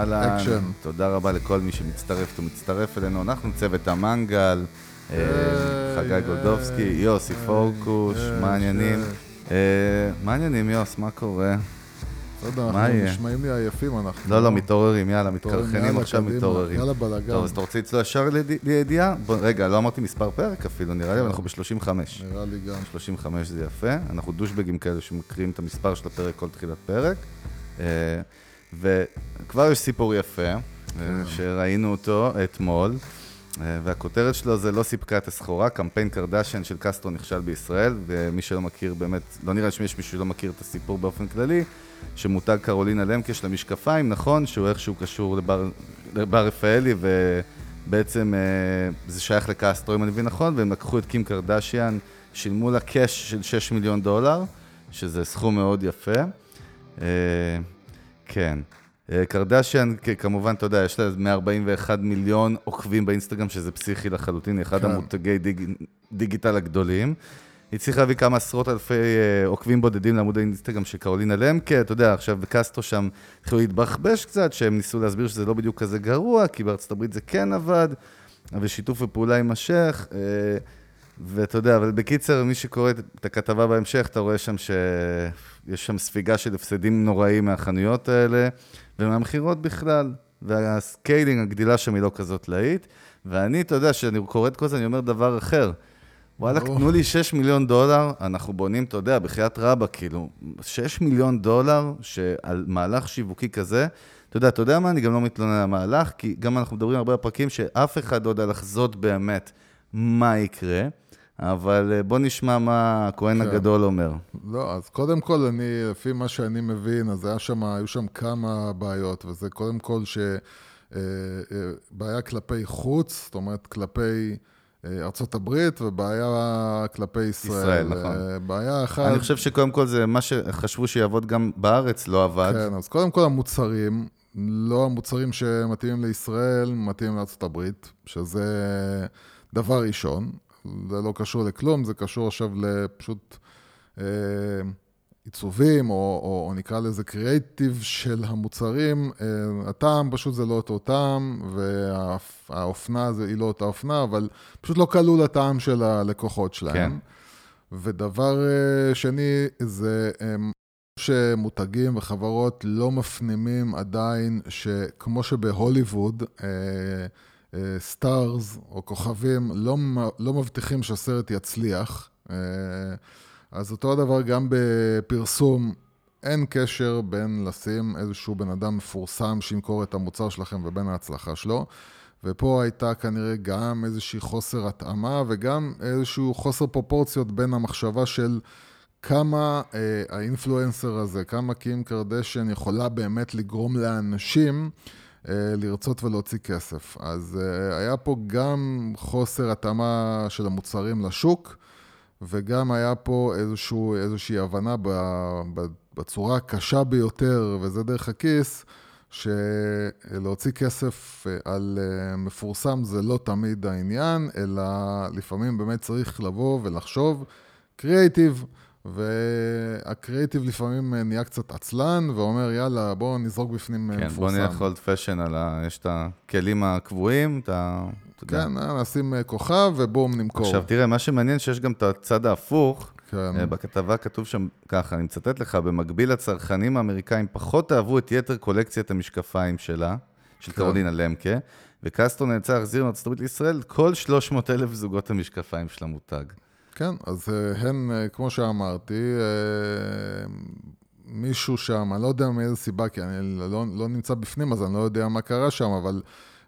אהלן, אקשן. תודה רבה לכל מי שמצטרף ומצטרף אלינו. אנחנו צוות המנגל, אה, חגי גולדובסקי, יוסי היי, פורקוש, מה העניינים? אה, מה העניינים, יוס? מה קורה? לא יודע, אנחנו יהיה? נשמעים לי עייפים אנחנו. לא, לא, מתעוררים, יאללה, מתקרחנים עכשיו, מתעוררים. יאללה, בלאגן. טוב, אז אתה רוצה לצלול ישר לידי- לידיעה? רגע, לא אמרתי מספר פרק אפילו, נראה לי, אבל אנחנו ב-35. נראה לי גם. 35 זה יפה, אנחנו דושבגים כאלה שמקריאים את המספר של הפרק כל תחילת פרק. וכבר יש סיפור יפה, אה, שראינו אותו אתמול, אה, והכותרת שלו זה לא סיפקה את הסחורה, קמפיין קרדשיין של קסטרו נכשל בישראל, ומי שלא מכיר באמת, לא נראה שיש מישהו שלא מכיר את הסיפור באופן כללי, שמותג קרולינה למקה של המשקפיים, נכון, שהוא איכשהו קשור לבר, לבר רפאלי, ובעצם אה, זה שייך לקסטרו, אם אני מבין נכון, והם לקחו את קים קרדשיאן, שילמו לה קאש של 6 מיליון דולר, שזה סכום מאוד יפה. כן. אה, קרדשיאן, כמובן, אתה יודע, יש לה 141 מיליון עוקבים באינסטגרם, שזה פסיכי לחלוטין, היא אחד כן. המותגי דיג, דיגיטל הגדולים. היא הצליחה להביא כמה עשרות אלפי אה, עוקבים בודדים לעמוד האינסטגרם של קרולינה למקה, אתה יודע, עכשיו בקסטרו שם התחילו להתבחבש קצת, שהם ניסו להסביר שזה לא בדיוק כזה גרוע, כי בארצות הברית זה כן עבד, ושיתוף הפעולה יימשך. אה, ואתה יודע, אבל בקיצר, מי שקורא את- הכתבה בהמשך, אתה רואה שם שיש שם ספיגה של הפסדים נוראים מהחנויות האלה, ומהמכירות בכלל. וה scaling, הגדילה שם היא לא כזאת להיט. ואני, אתה יודע, כשאני קורא את כל זה, אני אומר דבר אחר. וואלה. תנו לי 6 מיליון דולר, אנחנו בונים, אתה יודע, בחייאת רבא, כאילו, 6 מיליון דולר שעל מהלך שיווקי כזה, אתה יודע, אתה יודע מה, אני גם לא מתלונן על המהלך, כי גם אנחנו מדברים הרבה בפרקים שאף אחד לא יודע לחזות באמת מה יקרה, אבל אה, בוא נשמע מה הכהן כן. הגדול אומר. לא, אז קודם כל, אני, לפי מה שאני מבין, אז היה שם, היו שם כמה בעיות, וזה קודם כל ש... אה, אה, בעיה כלפי חוץ, זאת אומרת, כלפי ארצות הברית, ובעיה כלפי ישראל. ישראל, נכון. בעיה אחת... אני חושב שקודם כל זה מה שחשבו שיעבוד גם בארץ, לא עבד. כן, אז קודם כל המוצרים, לא המוצרים שמתאימים לישראל, מתאימים לארצות הברית, שזה דבר ראשון. זה לא קשור לכלום, זה קשור עכשיו לפשוט אה, עיצובים, או, או, או נקרא לזה קריאייטיב של המוצרים. אה, הטעם פשוט זה לא אותו טעם, והאופנה זה, היא לא אותה אופנה, אבל פשוט לא קלו לטעם של הלקוחות שלהם. כן. ודבר אה, שני, זה הם, שמותגים וחברות לא מפנימים עדיין שכמו שבהוליווד, אה, אה, stars או כוכבים לא, לא מבטיחים שהסרט יצליח, אה, אז אותו הדבר גם בפרסום. אין קשר בין לשים איזשהו בן אדם מפורסם שימכור את המוצר שלכם ובין ההצלחה שלו. ופה הייתה כנראה גם איזושהי חוסר התאמה וגם איזשהו חוסר פרופורציות בין המחשבה של כמה אה, ה influencer הזה, כמה קים קרדשן יכולה באמת לגרום לאנשים אה, לרצות ולהוציא כסף. אז אה, היה פה גם חוסר התאמה של המוצרים לשוק, וגם היה פה איזשהו, איזושהי הבנה בצורה הקשה ביותר, וזה דרך הכיס, שלהוציא כסף אה, על אה, מפורסם זה לא תמיד העניין, אלא לפעמים באמת צריך לבוא ולחשוב קריאייטיב, והקריאייטיב לפעמים אה, נהיה קצת עצלן, ואומר, יאללה, בואו נזרוק בפנים אה, כן, מפורסם. בוא נלך אולד פשן על ה... יש את הכלים הקבועים, את ה... אתה יודע. כן, אה, נשים כוכב ובום, נמכור. עכשיו תראה, מה שמעניין שיש גם את הצד ההפוך. כן. בכתבה כתוב שם ככה, אני מצטט לך, במקביל הצרכנים האמריקאים פחות אהבו את יתר קולקציית המשקפיים שלה, של כן. קרולינה למקה, וקסטרו נאלצה להחזיר מארצות הברית לישראל כל 300 אלף זוגות המשקפיים של המותג. כן, אז אה, הן, אה, כמו שאמרתי, אה, מישהו שם, אני לא יודע מאיזה סיבה, כי אני לא, לא נמצא בפנים, אז אני לא יודע מה קרה שם, אבל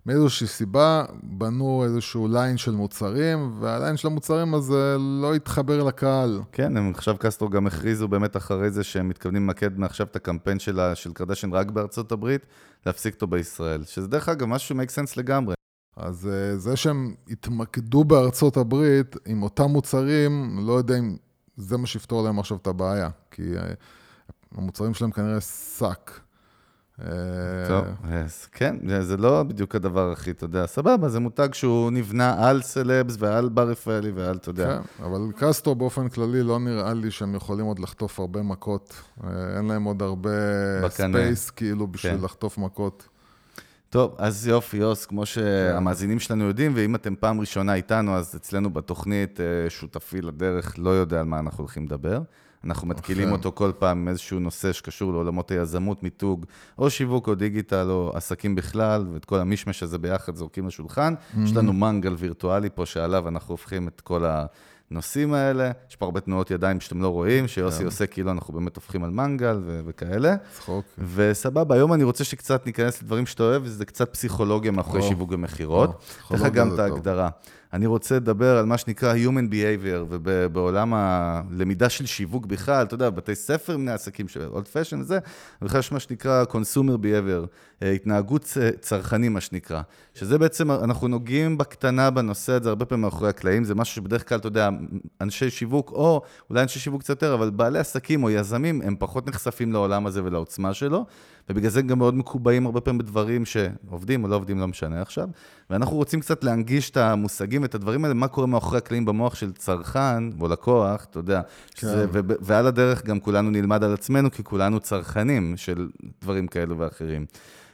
מאיזושהי סיבה בנו איזשהו line של מוצרים, וה line של המוצרים הזה לא התחבר לקהל. כן, הם עכשיו קסטרו גם הכריזו באמת אחרי זה שהם מתכוונים למקד מעכשיו את הקמפיין שלה, של קרדשן רק בארצות הברית, להפסיק אותו בישראל. שזה דרך אגב משהו ש make sense לגמרי. אז אה, זה שהם התמקדו בארצות הברית עם אותם מוצרים, לא יודע אם זה מה שיפתור להם עכשיו את הבעיה, כי אה, המוצרים שלהם כנראה suck. אה, טוב, אז כן, זה- זה לא בדיוק הדבר הכי, אתה יודע, סבבה, זה מותג שהוא נבנה על סלבס ועל בר רפאלי ועל, אתה יודע. כן, אבל קסטרו באופן כללי לא נראה לי שהם יכולים עוד לחטוף הרבה מכות. אין להם עוד הרבה בקנה. space כאילו בשביל כן. לחטוף מכות. טוב, אז יופי, יוס, כמו שהמאזינים שלנו יודעים, ואם אתם פעם ראשונה איתנו, אז אצלנו בתוכנית, אה, שותפי לדרך לא יודע על מה אנחנו הולכים לדבר. אנחנו מתקילים אכן. אותו כל פעם עם איזשהו נושא שקשור לעולמות היזמות, מיתוג, או שיווק או דיגיטל, או עסקים בכלל, ואת כל המשמש הזה ביחד זורקים לשולחן. יש לנו מנגל וירטואלי פה, שעליו אנחנו הופכים את כל הנושאים האלה. יש פה הרבה תנועות ידיים שאתם לא רואים, שיוסי כן. עושה כאילו אנחנו באמת הופכים על מנגל ו- וכאלה. צחוק. וסבבה, היום אני רוצה שקצת ניכנס לדברים שאתה אוהב, וזה קצת פסיכולוגיה מאחורי שיווק ומכירות. אתן לך גם את טוב. אני רוצה לדבר על מה שנקרא Human Behavior, ובעולם הלמידה של שיווק בכלל, אתה יודע, בתי ספר מיני עסקים של אולד פשן וזה, בכלל יש מה שנקרא Consumer Behavior, אה, התנהגות צרכני, מה שנקרא. שזה בעצם, אנחנו נוגעים בקטנה בנושא הזה, הרבה פעמים מאחורי הקלעים, זה משהו שבדרך כלל, אתה יודע, אנשי שיווק, או אולי אנשי שיווק קצת יותר, אבל בעלי עסקים או יזמים, הם פחות נחשפים לעולם הזה ולעוצמה שלו, ובגלל זה גם מאוד מקובעים הרבה פעמים בדברים שעובדים או לא עובדים, לא משנה עכשיו. ואנחנו רוצים קצת להנגיש את המושגים ואת הדברים האלה, מה קורה מאחורי הקלעים במוח של צרכן או לקוח, אתה יודע. שזה, ו- ועל הדרך גם כולנו נלמד על עצמנו, כי כולנו צרכנים של דברים כאלו ואחרים.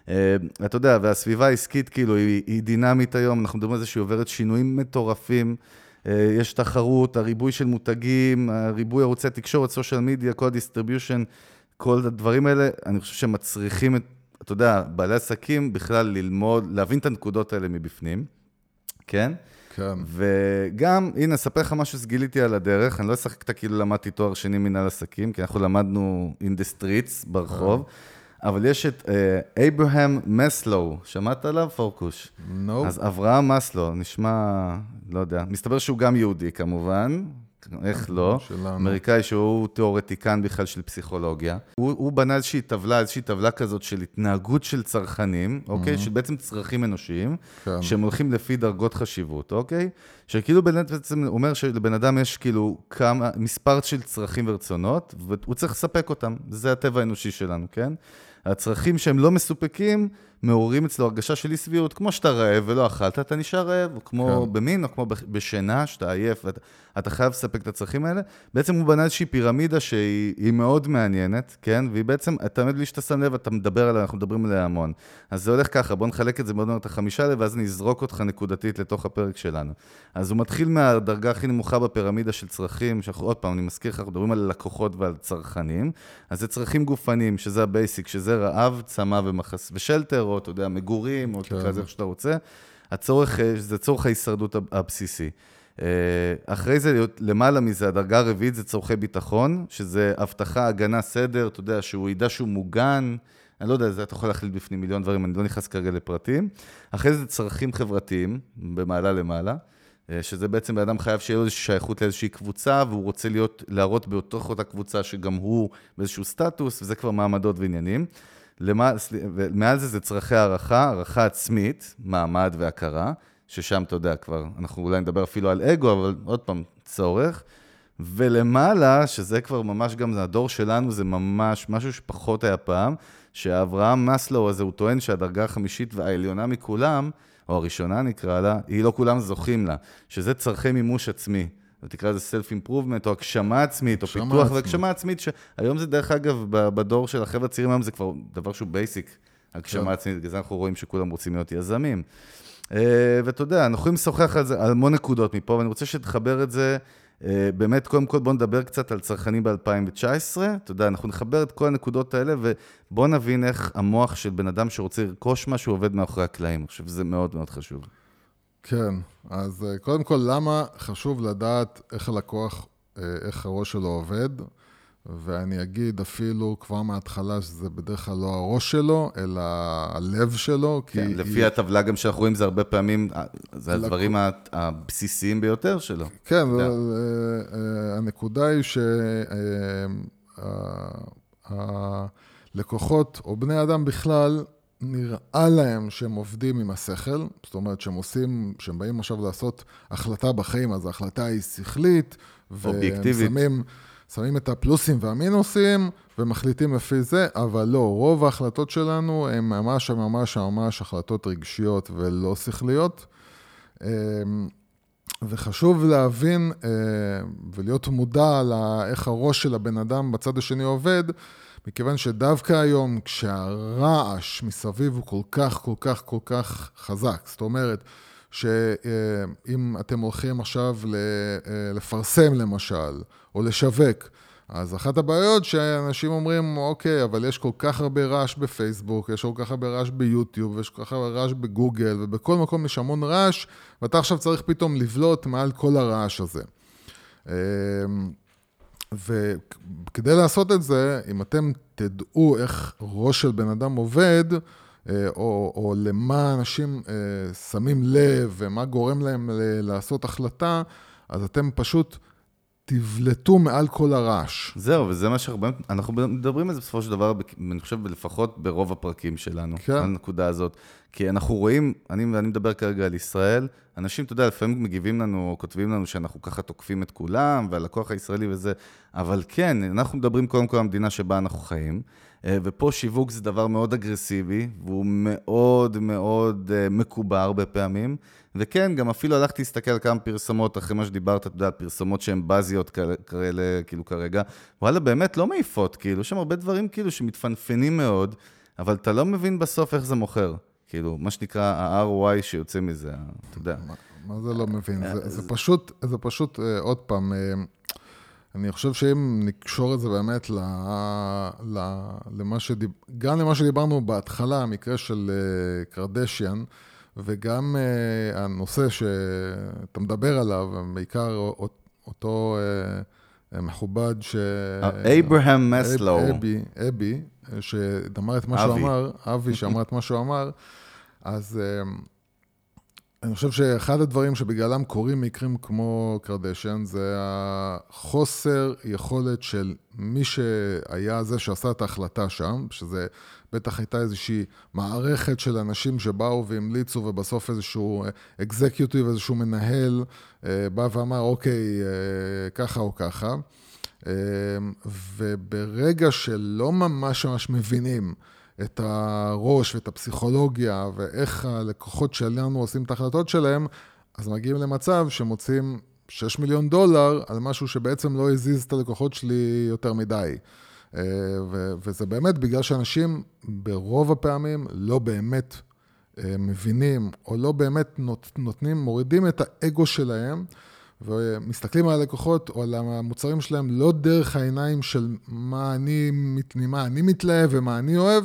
אה, אתה יודע, והסביבה העסקית כאילו היא, היא דינמית היום, אנחנו מדברים על זה שהיא עוברת שינויים מטורפים. אה, יש תחרות, הריבוי של מותגים, הריבוי ערוצי תקשורת, social media, כל ה distribution, כל הדברים האלה, אני חושב שהם מצריכים את, אתה יודע, בעלי עסקים בכלל ללמוד, להבין את הנקודות האלה מבפנים, כן? כן. וגם, הנה, אספר לך משהו שגיליתי על הדרך, אני לא אשחק את כאילו למדתי תואר שני מנהל עסקים, כי אנחנו למדנו in the streets ברחוב, אבל יש את אברהם מסלו, שמעת עליו, פורקוש? נו. אז אברהם מסלו, נשמע, לא יודע, מסתבר שהוא גם יהודי כמובן, איך לא? שלנו. אמריקאי שהוא תיאורטיקן בכלל של פסיכולוגיה. הוא, הוא בנה איזושהי טבלה, איזושהי טבלה כזאת של התנהגות של צרכנים, אוקיי? של בעצם צרכים אנושיים, כן. שהם הולכים לפי דרגות חשיבות, אוקיי? שכאילו בעצם אומר שלבן אדם יש כאילו כמה, מספר של צרכים ורצונות, והוא צריך לספק אותם, זה הטבע האנושי שלנו, כן? הצרכים שהם לא מסופקים, מעוררים אצלו הרגשה של אי סבירות, כמו שאתה רעב ולא אכלת, אתה נשאר רעב, או כמו כן. במין, או כמו בשינה, שאתה עייף, ואתה אתה חייב לספק את הצרכים האלה. בעצם הוא בנה איזושהי פירמידה שהיא היא מאוד מעניינת, כן? והיא בעצם, תמיד בלי שאתה שם לב, אתה מדבר עליה, אנחנו מדברים עליה המון. אז זה הולך ככה, בוא נחלק את זה מאוד מאוד את החמישה האלה, ואז נזרוק אותך נקודתית לתוך הפרק שלנו. אז הוא מתחיל מהדרגה הכי נמוכה בפירמידה של צרכים, שאנחנו, עוד פעם, אני מזכיר לך, אנחנו מדברים על לקוחות ועל צרכנים. אז זה צרכים גופניים, שזה ה basic, שזה רעב, צמא ומחסה, ו shelter, או אתה יודע, מגורים, או תקרא לזה איך שאתה רוצה. הצורך, אה, זה צורך ההישרדות הב- הבסיסי. אה, אחרי זה, למעלה מזה, הדרגה הרביעית זה צורכי ביטחון, שזה אבטחה, הגנה, סדר, אתה יודע, שהוא ידע שהוא מוגן. אני לא יודע, זה אתה יכול להחליט בפנים מיליון דברים, אני לא נכנס כרגע לפרטים. אחרי זה צרכים חברתיים, במעלה למעלה, אה, שזה בעצם בן אדם חייב שיהיה לו איזושהי שייכות לאיזושהי קבוצה, והוא רוצה להיות, להראות בתוך אותה קבוצה שגם הוא באיזשהו סטטוס, וזה כבר מעמדות ועניינים. ומעל זה זה צרכי הערכה, הערכה עצמית, מעמד והכרה, ששם, אתה יודע, כבר, אנחנו אולי נדבר אפילו על אגו, אבל עוד פעם, צורך. ולמעלה, שזה כבר ממש גם, הדור שלנו, זה ממש משהו שפחות היה פעם, שאברהם מסלו הזה, הוא טוען שהדרגה החמישית והעליונה מכולם, או הראשונה נקרא לה, היא לא כולם זוכים לה, שזה צורכי מימוש עצמי. תקרא לזה self improvement, או הגשמה עצמית, או פיתוח עצמית. והגשמה עצמית, שהיום זה דרך אגב, בדור של החבר'ה הצעירים היום זה כבר דבר שהוא basic, הגשמה כן. עצמית, בגלל זה אנחנו רואים שכולם רוצים להיות יזמים. אה, ואתה יודע, אנחנו יכולים לשוחח על זה, על המון נקודות מפה, ואני רוצה שתחבר את זה, אה, באמת, קודם כל בואו נדבר קצת על צרכנים ב-2019, אתה יודע, אנחנו נחבר את כל הנקודות האלה, ובואו נבין איך המוח של בן אדם שרוצה לרכוש משהו עובד מאחורי הקלעים, אני חושב שזה מאוד מאוד חשוב. כן, אז אה, קודם כל, למה חשוב לדעת איך הלקוח, אה, איך הראש שלו עובד? ואני אגיד אפילו כבר מההתחלה שזה בדרך כלל לא הראש שלו, אלא הלב שלו. כן, לפי הטבלה גם שאנחנו רואים, זה הרבה פעמים, אה, זה לקו- הדברים הבסיסיים ביותר שלו. כן, הנקודה היא שהלקוחות, או בני אדם בכלל, נראה להם שהם עובדים עם השכל, זאת אומרת שהם עושים, שהם באים עכשיו לעשות החלטה בחיים, אז ההחלטה היא שכלית, והם אובייקטיבית. שמים, שמים את הפלוסים והמינוסים, ומחליטים לפי זה, אבל לא, רוב ההחלטות שלנו הן ממש ממש ממש החלטות רגשיות ולא שכליות. אמ, וחשוב להבין אה, ולהיות מודע לאיך הראש של הבן אדם בצד השני עובד, מכיוון שדווקא היום, כשהרעש מסביב הוא כל כך, כל כך, כל כך חזק, זאת אומרת, שאם אתם הולכים עכשיו לפרסם למשל, או לשווק, אז אחת הבעיות שאנשים אומרים, אוקיי, אבל יש כל כך הרבה רעש בפייסבוק, יש כל כך הרבה רעש ביוטיוב, ויש כל כך הרבה רעש בגוגל, ובכל מקום יש המון רעש, ואתה עכשיו צריך פתאום לבלוט מעל כל הרעש הזה. וכדי לעשות את זה, אם אתם תדעו איך ראש של בן אדם עובד, אה, או, או למה אנשים אה, שמים לב ומה גורם להם לעשות החלטה, אז אתם פשוט תבלטו מעל כל הרעש. זהו, וזה מה שהרבה, אנחנו מדברים על זה בסופו של דבר, אני חושב, לפחות ברוב הפרקים שלנו, כן. הנקודה הזאת. כי אנחנו רואים, אני, אני מדבר כרגע על ישראל, אנשים, אתה יודע, לפעמים מגיבים לנו, או כותבים לנו שאנחנו ככה תוקפים את כולם, והלקוח הישראלי וזה, אבל כן, אנחנו מדברים קודם כל על המדינה שבה אנחנו חיים, ופה שיווק זה דבר מאוד אגרסיבי, והוא מאוד מאוד אה, מקובע הרבה פעמים. וכן, גם אפילו הלכתי להסתכל על כמה פרסומות אחרי מה שדיברת, אתה יודע, פרסומות שהן בזיות כאלה, כאילו כרגע. וואלה, באמת לא מעיפות, כאילו, יש שם הרבה דברים כאילו שמתפנפנים מאוד, אבל אתה לא מבין בסוף איך זה מוכר. כאילו, מה שנקרא ה-ROI שיוצא מזה, אתה יודע. מה, זה לא מבין? זה, זה פשוט, זה פשוט, אה, עוד פעם, אה, אני חושב שאם נקשור את זה באמת ל, ל, למה שדיב... גם למה שדיברנו בהתחלה, המקרה של אה, קרדשיאן, וגם uh, הנושא שאתה מדבר עליו, בעיקר אותו uh, מכובד ש... אברהם מסלו. אבי, אבי, שאמר את מה שהוא אמר, אבי שאמר את מה שהוא אמר, אז uh, אני חושב שאחד הדברים שבגללם קורים מקרים כמו קרדשן, זה החוסר יכולת של מי שהיה זה שעשה את ההחלטה שם, שזה בטח הייתה איזושהי מערכת של אנשים שבאו והמליצו, ובסוף איזשהו אקזקיוטיב, איזשהו מנהל, אה, בא ואמר, אוקיי, אה, ככה או ככה. אה, וברגע שלא ממש ממש מבינים את הראש ואת הפסיכולוגיה ואיך הלקוחות שלנו עושים את ההחלטות שלהם, אז מגיעים למצב שמוצאים 6 מיליון דולר על משהו שבעצם לא הזיז את הלקוחות שלי יותר מדי. אה, וזה באמת בגלל שאנשים ברוב הפעמים לא באמת אה, מבינים, או לא באמת נותנים, מורידים את האגו שלהם. ומסתכלים על הלקוחות או על המוצרים שלהם לא דרך העיניים של מה אני, ממה אני מתלהב ומה אני אוהב,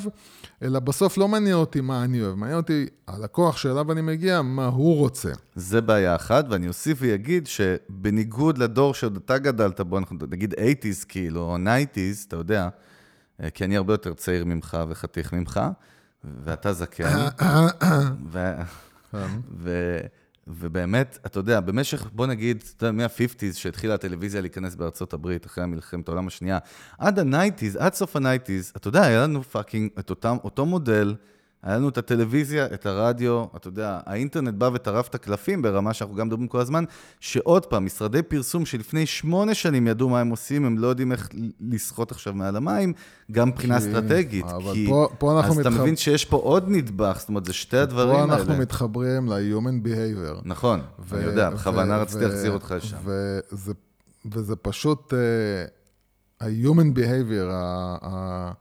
אלא בסוף לא מעניין אותי מה אני אוהב, מעניין אותי הלקוח שאליו אני מגיע, מה הוא רוצה. זה בעיה אחת, ואני אוסיף ואגיד שבניגוד לדור שעוד אתה גדלת בו, אנחנו נגיד 80's כאילו, או 90's, אתה יודע, אה, כי אני הרבה יותר צעיר ממך וחתיך ממך, ואתה זקן. ו... ובאמת, אתה יודע, במשך, בוא נגיד, אתה יודע, מה- 50's, שהתחילה הטלוויזיה להיכנס בארצות הברית, אחרי מלחמת העולם השנייה, עד ה- 90's, עד סוף ה- 90's, אתה יודע, היה לנו fucking את אותם, אותו מודל, היה לנו את הטלוויזיה, את הרדיו, אתה יודע, האינטרנט בא וטרף את הקלפים ברמה שאנחנו גם מדברים כל הזמן, שעוד פעם, משרדי פרסום שלפני שמונה שנים ידעו מה הם עושים, הם לא יודעים איך לשחות עכשיו מעל המים, גם מבחינה אסטרטגית. אבל כי... פה, פה אנחנו אז מתחב... אתה מבין שיש פה עוד נדבך, זאת אומרת, זה שתי הדברים האלה. פה אנחנו האלה. מתחברים ל-human behavior. נכון, ו- אני יודע, בכוונה רציתי להחזיר אותך לשם. וזה, וזה פשוט, uh, ה-human behavior, ה-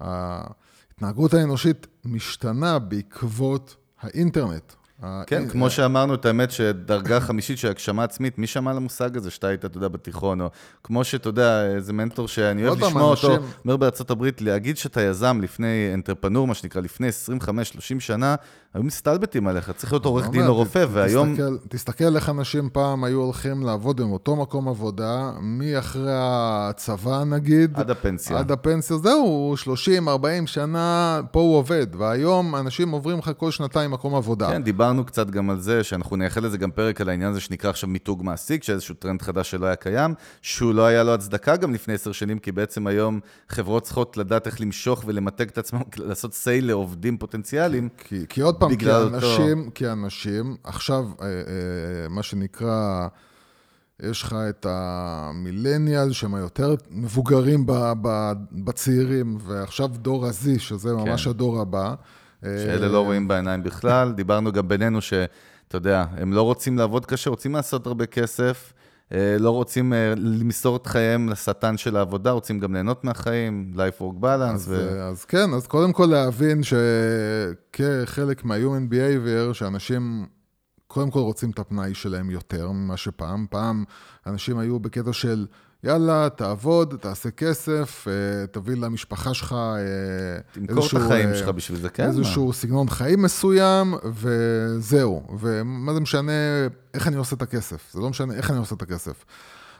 ה- ההתנהגות האנושית משתנה בעקבות האינטרנט. כן, כמו שאמרנו, את האמת שדרגה חמישית של הגשמה עצמית, מי שמע על המושג הזה שאתה היית, אתה יודע, בתיכון, או כמו שאתה יודע, איזה מנטור שאני אוהב לשמוע אותו, אומר בארצות הברית, להגיד שאתה יזם לפני entrepreneur, מה שנקרא, לפני 25-30 שנה, היו מסתלבטים עליך, צריך להיות עורך דין או רופא, והיום... תסתכל איך אנשים פעם היו הולכים לעבוד עם אותו מקום עבודה, מאחרי הצבא נגיד. עד הפנסיה. עד הפנסיה, זהו, 30-40 שנה, פה הוא עובד, והיום אנשים עוברים לך כל שנתיים מקום עבודה. כן, דיברנו קצת גם על זה, שאנחנו נייחד לזה גם פרק על העניין הזה שנקרא עכשיו מיתוג מעסיק, שאיזשהו טרנד חדש שלא היה קיים, שהוא לא היה לו הצדקה גם לפני עשר שנים, כי בעצם היום חברות צריכות לדעת איך למשוך ולמתג את עצמם, לעשות סייל לעובדים פוטנציאליים. כי, כי עוד פעם, כי אנשים, אותו... כי אנשים, עכשיו, אה, אה, מה שנקרא, יש לך את המילניאל, שהם היותר מבוגרים בצעירים, ועכשיו דור ה-Z, שזה ממש כן. הדור הבא. שאלה לא רואים בעיניים בכלל. דיברנו גם בינינו שאתה יודע, הם לא רוצים לעבוד קשה, רוצים לעשות הרבה כסף. אה, לא רוצים אה, למסור את חייהם לשטן של העבודה, רוצים גם ליהנות מהחיים, life work balance. אז, ו... אז כן, אז קודם כל להבין שכחלק מה-human behavior, שאנשים קודם כל רוצים את הפנאי שלהם יותר ממה שפעם. פעם אנשים היו בקטע של... יאללה, תעבוד, תעשה כסף, אה, תביא למשפחה שלך תמכור את החיים שלך בשביל זה, כן? איזשהו מה? סגנון חיים מסוים, וזהו. ומה זה משנה איך אני עושה את הכסף? זה לא משנה איך אני עושה את הכסף.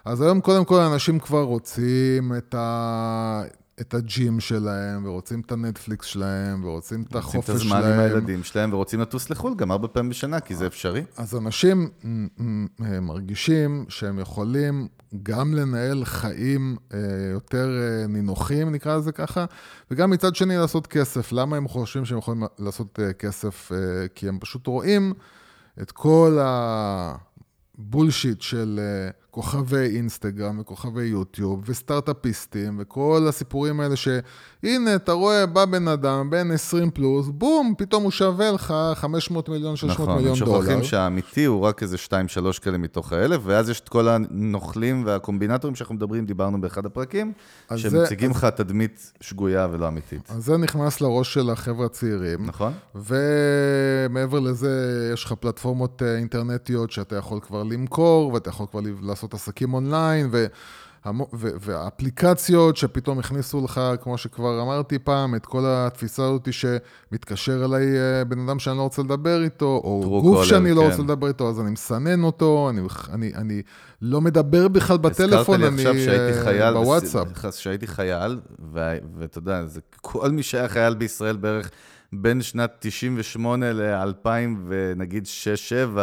אז היום קודם כל אנשים כבר רוצים את, ה... את הג'ים שלהם, ורוצים את הנטפליקס שלהם, ורוצים את החופש שלהם. רוצים את הזמן עם הילדים שלהם, ורוצים לטוס לחו"ל גם ארבע פעמים בשנה, כי זה אפשרי. אז אנשים מרגישים שהם יכולים גם לנהל חיים אה, יותר אה, נינוחים, נקרא לזה ככה, וגם מצד שני לעשות כסף. למה הם חושבים שהם יכולים לעשות אה, כסף? כי הם פשוט רואים את כל הבולשיט של... כוכבי אינסטגרם וכוכבי יוטיוב וסטארט-אפיסטים וכל הסיפורים האלה שהנה, אתה רואה, בא בן אדם, בן 20 פלוס, בום, פתאום הוא שווה לך 500 מיליון, 600 נכון, מיליון דולר. נכון, שוכחים שהאמיתי הוא רק איזה 2-3 כאלה מתוך האלף, ואז יש את כל הנוכלים והקומבינטורים שאנחנו מדברים, דיברנו באחד הפרקים, שמציגים לך תדמית שגויה ולא אמיתית. אז זה נכנס לראש של החבר'ה הצעירים. נכון. ומעבר לזה, יש לך פלטפורמות אה, אינטרנטיות שאתה יכול כבר למכור, ואתה יכול כבר לעשות עסקים אונליין, ו... והאפליקציות שפתאום הכניסו לך, כמו שכבר אמרתי פעם, את כל התפיסה הזאת שמתקשר אליי אה, בן אדם שאני לא רוצה לדבר איתו, או גוף שאני לא כן. רוצה לדבר איתו, אז אני מסנן אותו, אני, אני, אני לא מדבר בכלל בטלפון, אני אה, בוואטסאפ. כשהייתי חייל, ואתה יודע, כל מי שהיה חייל בישראל בערך בין שנת 98 ל-2000 ונגיד 6-7,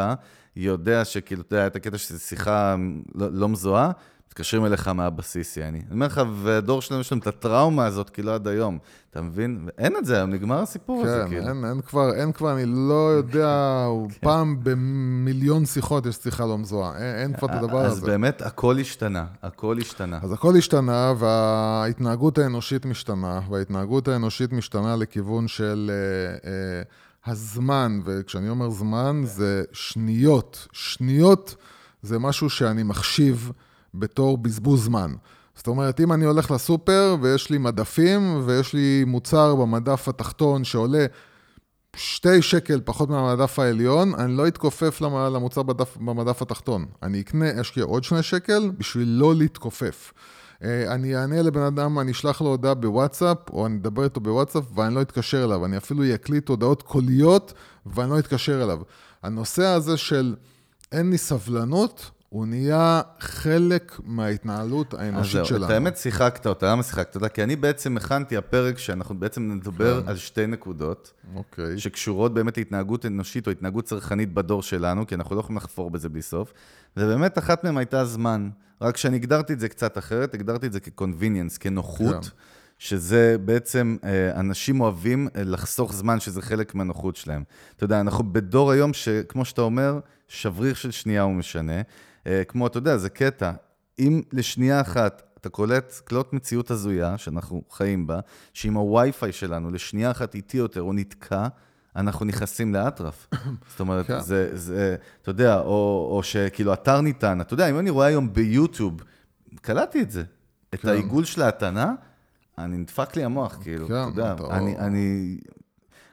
יודע שכאילו, אתה יודע, את הקטע שזו שיחה לא, לא מזוהה, מתקשרים אליך מהבסיס, יעני. אני אומר לך, והדור שלנו יש להם את הטראומה הזאת, כאילו עד היום. אתה מבין? ואין את זה היום, נגמר הסיפור כן, הזה, כאילו. כן, אין, אין כבר, אין כבר, אני לא יודע, כן. פעם במיליון שיחות יש שיחה לא מזוהה. אין, אין כבר את הדבר אז הזה. אז באמת, הכל השתנה, הכל השתנה. אז הכל השתנה, וההתנהגות האנושית משתנה, וההתנהגות האנושית משתנה לכיוון של... אה, אה, הזמן, וכשאני אומר זמן, זה שניות. שניות זה משהו שאני מחשיב בתור בזבוז זמן. זאת אומרת, אם אני הולך לסופר ויש לי מדפים ויש לי מוצר במדף התחתון שעולה שתי שקל פחות מהמדף העליון, אני לא אתכופף למוצר במדף התחתון. אני אקנה, אשקיע עוד שני שקל בשביל לא להתכופף. אה, אני אענה לבן אדם, אני אשלח לו הודעה בוואטסאפ, או אני אדבר איתו בוואטסאפ ואני לא אתקשר אליו. אני אפילו אקליט הודעות קוליות ואני לא אתקשר אליו. הנושא הזה של אין לי סבלנות, הוא נהיה חלק מההתנהלות האנושית שלנו. אז זהו, את האמת שיחקת אותה, למה שיחקת אותה? כי אני בעצם הכנתי הפרק שאנחנו בעצם נדבר כן. על שתי נקודות, אוקיי. שקשורות באמת להתנהגות אנושית או התנהגות צרכנית בדור שלנו, כי אנחנו לא יכולים לחפור בזה בלי סוף, ובאמת אחת מהן הייתה זמן. רק שאני הגדרתי את זה קצת אחרת, הגדרתי את זה כ-convenience, כנוחות. כן. שזה בעצם, אה, אנשים אוהבים אה, לחסוך זמן, שזה חלק מהנוחות שלהם. אתה יודע, אנחנו בדור היום שכמו שאתה אומר, שבריר של שנייה הוא משנה. אה, כמו, אתה יודע, זה קטע. אם לשנייה אחת אתה קולט קלוט מציאות הזויה, שאנחנו חיים בה, שאם הווי-פיי שלנו לשנייה אחת איטי יותר או נתקע, אנחנו נכנסים לאטרף. זאת אומרת, כן. זה, זה, אתה יודע, או, או שכאילו אתר ניתן, אתה יודע, אם אני רואה היום ביוטיוב, קלטתי את זה, את כן. העיגול של ההתנה, אני נדפק לי המוח, כאילו, כן, אתה יודע, אתה אני, אני...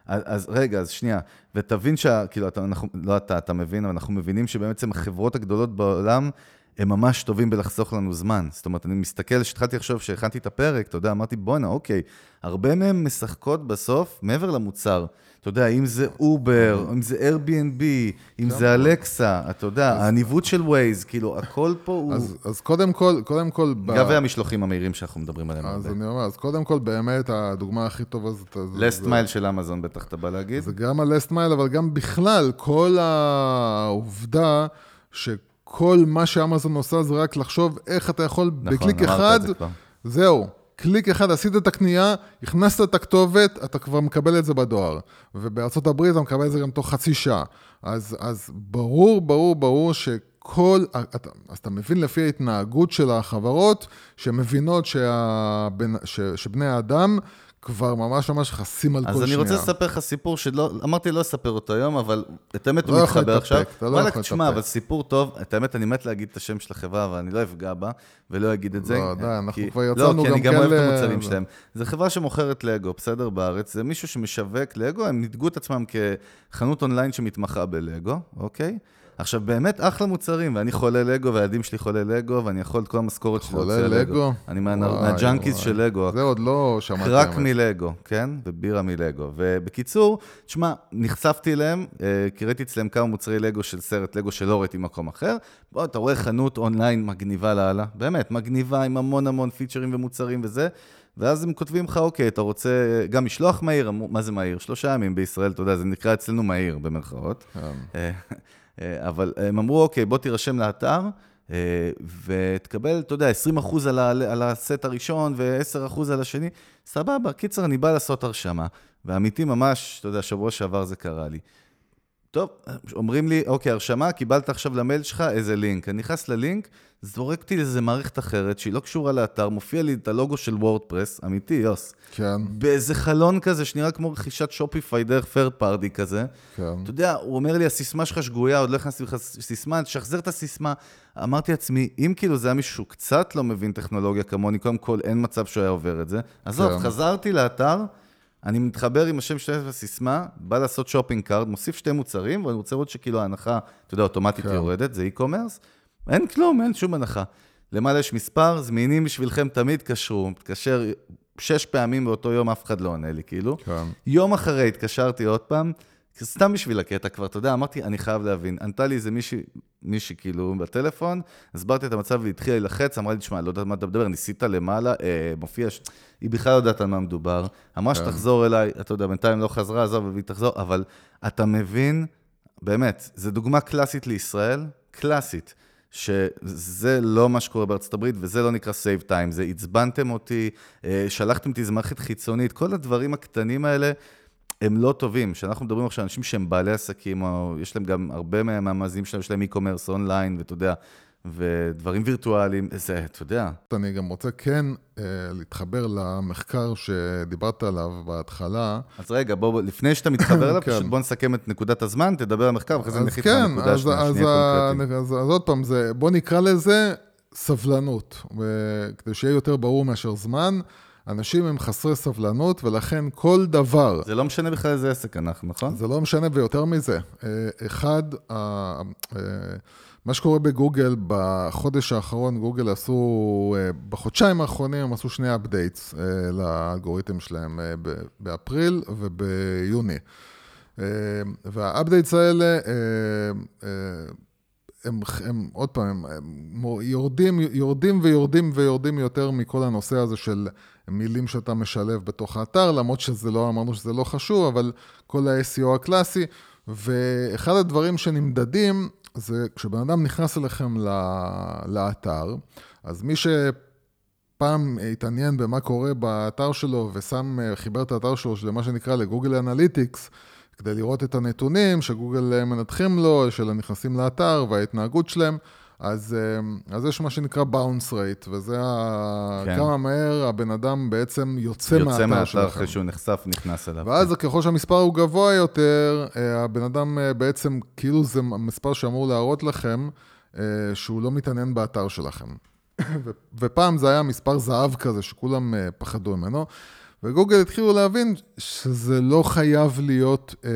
אז, אז רגע, אז שנייה, ותבין שה... כאילו, אתה, אנחנו, לא אתה, אתה מבין, אבל אנחנו מבינים שבעצם החברות הגדולות בעולם, הם ממש טובים בלחסוך לנו זמן. זאת אומרת, אני מסתכל, כשהתחלתי לחשוב, כשהכנתי את הפרק, אתה יודע, אמרתי, בואנה, אוקיי, הרבה מהם משחקות בסוף מעבר למוצר. אתה יודע, אם זה אובר, אם זה Airbnb, אם זה אלקסה, אתה יודע, הניווט של ווייז, כאילו, הכל פה הוא... אז קודם כל, קודם כל... גם והמשלוחים המהירים שאנחנו מדברים עליהם הרבה. אז אני אומר, אז קודם כל, באמת, הדוגמה הכי טובה זאת... last mile של אמזון, בטח אתה בא להגיד. זה גם ה last mile, אבל גם בכלל, כל העובדה שכל מה שאמזון עושה זה רק לחשוב איך אתה יכול נכון, בקליק אחד, זהו. קליק אחד, עשית את הקנייה, הכנסת את הכתובת, אתה כבר מקבל את זה בדואר. ובארצות הברית אתה מקבל את זה גם תוך חצי שעה. אז, אז ברור, ברור, ברור שכל, אתה, אז אתה מבין לפי ההתנהגות של החברות, שמבינות שהבן, ש, שבני האדם כבר ממש ממש חסים על כל אז שנייה. אני רוצה לספר לך סיפור שלא, אמרתי לא אספר אותו היום, אבל את האמת לא הוא יכול מתחבר עכשיו. אתה לא יכול תשמע, להתאפק. אבל סיפור טוב, את האמת, אני מת להגיד את השם של החברה, אבל אני לא אפגע בה, ולא אגיד את זה. לא, די, אנחנו כי- כבר לא, יצאנו כי גם אני גם כן אוהב את המוצרים שלהם. זו חברה שמוכרת לגו, בסדר, בארץ. זה מישהו שמשווק לגו, הם מיתגו את עצמם כחנות אונליין שמתמחה בלגו, אוקיי? עכשיו, באמת אחלה מוצרים, ואני חולה לגו, והילדים שלי חולה לגו, ואני יכול את כל המשכורת שלי להוציא על לגו? אני מה junkies. של לגו. זה עוד לא שמעתי. רק. מלגו, כן? ובירה מלגו. ובקיצור, תשמע, נחשפתי אליהם, אה, כי ראיתי אצלם כמה מוצרי לגו של סרט לגו שלא ראיתי במקום אחר. בוא, אתה רואה חנות אונליין מגניבה לאללה, באמת, מגניבה עם המון המון פיצ'רים ומוצרים וזה. ואז הם כותבים לך, אוקיי, אתה רוצה אה, גם משלוח מהיר, מה זה מהיר? שלושה ימים בישראל, אתה יודע, זה נקרא אצלנו מהיר, במרכאות. אה, אבל הם אמרו, אוקיי, בוא תירשם לאתר, אה, ותקבל, אתה יודע, 20% על, על הסט הראשון ו-10% על השני. סבבה, קיצר, אני בא לעשות הרשמה. ואמיתי, ממש, אתה יודע, שבוע שעבר זה קרה לי. טוב, אומרים לי, אוקיי, הרשמה, קיבלת עכשיו למייל שלך איזה לינק. אני נכנס ללינק, זורק אותי לאיזה מערכת אחרת שהיא לא קשורה לאתר, מופיע לי את הלוגו של וורדפרס, אמיתי, יוס. כן, באיזה חלון כזה, שנראה כמו רכישת שופיפיי דרך פר פארדי כזה. כן. אתה יודע, הוא אומר לי, הסיסמה שלך שגויה, עוד לא הכנסתי לך סיסמה, תשחזר את הסיסמה. אמרתי לעצמי, אם כאילו זה היה מישהו קצת לא מבין טכנולוגיה כמוני, קודם כל אין מצב שהוא היה עובר את זה. עזוב, כן. חזרתי לאתר, אני מתחבר עם השם שלי והסיסמה, בא לעשות shopping cart, מוסיף שתי מוצרים, ואני רוצה לראות שכאילו ההנחה, אתה יודע, אוטומטית כן. יורדת, זה e-commerce. אין כלום, אין שום הנחה. למעלה יש מספר, זמינים בשבילכם תמיד, תקשרו. מתקשר שש פעמים באותו יום, אף אחד לא עונה לי, כאילו. כן. יום אחרי התקשרתי עוד פעם, סתם בשביל הקטע כבר, אתה יודע, אמרתי, אני חייב להבין. ענתה לי איזה מישהי, מישהי כאילו בטלפון, הסברתי את המצב והתחילה להילחץ, אמרה לי, תשמע, לא יודעת מה אתה מדבר, ניסית למעלה, אה, מופיע, ש... היא בכלל לא יודעת על מה מדובר. אמרה כן. שתחזור אליי, אתה יודע, בינתיים לא חזרה, עזוב, והיא תחזור, אבל אתה מבין, באמת, זו דוגמה קלאסית לישראל, קלאסית. שזה לא מה שקורה בארצות הברית, וזה לא נקרא save time, זה עצבנתם אותי, אה, שלחתם אותי איזו מערכת חיצונית, כל הדברים הקטנים האלה הם לא טובים. כשאנחנו מדברים עכשיו על אנשים שהם בעלי עסקים, או יש להם גם הרבה מה- מהמאזינים שלהם, יש להם e-commerce אונליין, ואתה יודע, ודברים וירטואליים, זה, אתה יודע, אני גם רוצה כן אה, להתחבר למחקר שדיברת עליו בהתחלה. אז רגע, בוא, לפני שאתה מתחבר אליו, כן. פשוט בוא נסכם את נקודת הזמן, תדבר על המחקר, ואחרי זה אז נכניס כן, לנקודה אז, השנייה, אז, קונקרטיים. אז, אז עוד פעם, זה, בוא נקרא לזה סבלנות. וכדי שיהיה יותר ברור מאשר זמן, אנשים הם חסרי סבלנות, ולכן כל דבר, זה לא משנה בכלל איזה עסק אנחנו, נכון? זה לא משנה, ויותר מזה, אה, אחד, אה, מה שקורה בגוגל, בחודש האחרון, גוגל עשו, אה, בחודשיים האחרונים הם עשו שני updates לאלגוריתם שלהם, באפריל וביוני. וה updates האלה, הם, הם עוד פעם, הם, הם יורדים, יורדים ויורדים ויורדים יותר מכל הנושא הזה של מילים שאתה משלב בתוך האתר, למרות שזה לא, אמרנו שזה לא חשוב, אבל כל ה-SEO הקלאסי, ואחד הדברים שנמדדים זה כשבן אדם נכנס אליכם לאתר, אז מי שפעם התעניין במה קורה באתר שלו ושם, חיבר את האתר שלו למה שנקרא לגוגל אנליטיקס, כדי לראות את הנתונים שגוגל מנתחים לו, של הנכנסים לאתר וההתנהגות שלהם, אז, אה, אז יש מה שנקרא bounce rate, וזה. כן. כמה מהר הבן אדם בעצם יוצא, יוצא מהאתר מהאתר שלכם. אחרי שהוא נחשף, נכנס אליו. ואז ככל שהמספר הוא גבוה יותר, אה, הבן אדם אה, בעצם, כאילו זה מספר שאמור להראות לכם אה, שהוא לא מתעניין באתר שלכם. ופעם זה היה מספר זהב כזה שכולם פחדו ממנו, וגוגל התחילו להבין שזה לא חייב להיות, אה,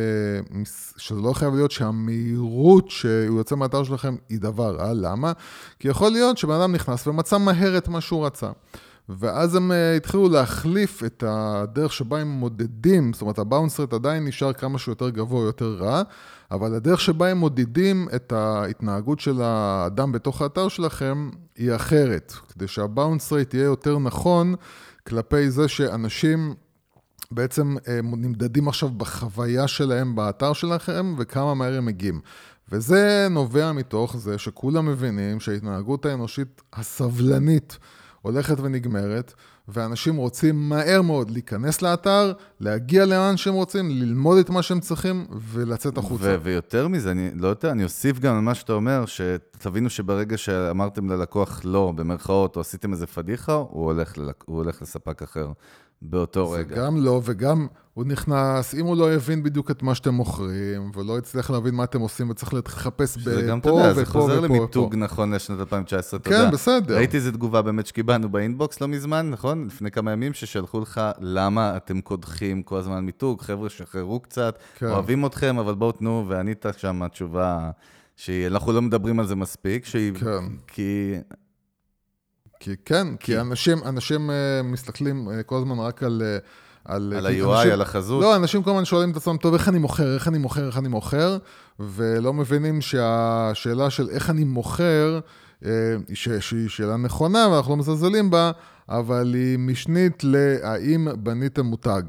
שזה לא חייב להיות שהמהירות שהוא יוצא מהאתר שלכם היא דבר רע, למה? כי יכול להיות שבן אדם נכנס ומצא מהר את מה שהוא רצה. ואז הם uh, התחילו להחליף את הדרך שבה הם מודדים, זאת אומרת הבאונס רייט עדיין נשאר כמה שיותר גבוה או יותר רע, אבל הדרך שבה הם מודדים את ההתנהגות של האדם בתוך האתר שלכם היא אחרת, כדי שהבאונס רייט יהיה יותר נכון כלפי זה שאנשים בעצם אה, נמדדים עכשיו בחוויה שלהם באתר שלכם וכמה מהר הם מגיעים. וזה נובע מתוך זה שכולם מבינים שההתנהגות האנושית הסבלנית הולכת ונגמרת, ואנשים רוצים מהר מאוד להיכנס לאתר, להגיע לאן שהם רוצים, ללמוד את מה שהם צריכים ולצאת החוצה. ו- ויותר מזה, אני לא יודע, אני אוסיף גם על מה שאתה אומר, שתבינו שברגע שאמרתם ללקוח לא, במרכאות, או עשיתם איזה פדיחה, הוא הולך, ללק... הוא הולך לספק אחר. באותו רגע. זה גם לא, וגם הוא נכנס, אם הוא לא הבין בדיוק את מה שאתם מוכרים, ולא הצליח להבין מה אתם עושים, וצריך לחפש בפה ופה ופה. זה גם, יודע, זה חוזר למיתוג נכון לשנת 2019, אתה כן, יודע. בסדר. ראיתי איזה תגובה באמת שקיבלנו באינבוקס לא מזמן, נכון? לפני כמה ימים, ששלחו לך למה אתם קודחים כל הזמן מיתוג, חבר'ה, שחררו קצת, כן. אוהבים אתכם, אבל בואו תנו, וענית שם תשובה שאנחנו לא מדברים על זה מספיק, שהיא... כן. כי... כי כן, כי, כי אנשים, אנשים uh, מסתכלים uh, כל הזמן רק על... Uh, על... על ה-UI, על החזות? לא, אנשים כל הזמן שואלים את עצמם, טוב, איך אני מוכר, איך אני מוכר, איך אני מוכר, ולא מבינים שהשאלה של איך אני מוכר, שהיא שאלה נכונה, ואנחנו לא מזלזלים בה, אבל היא משנית להאם בניתם מותג.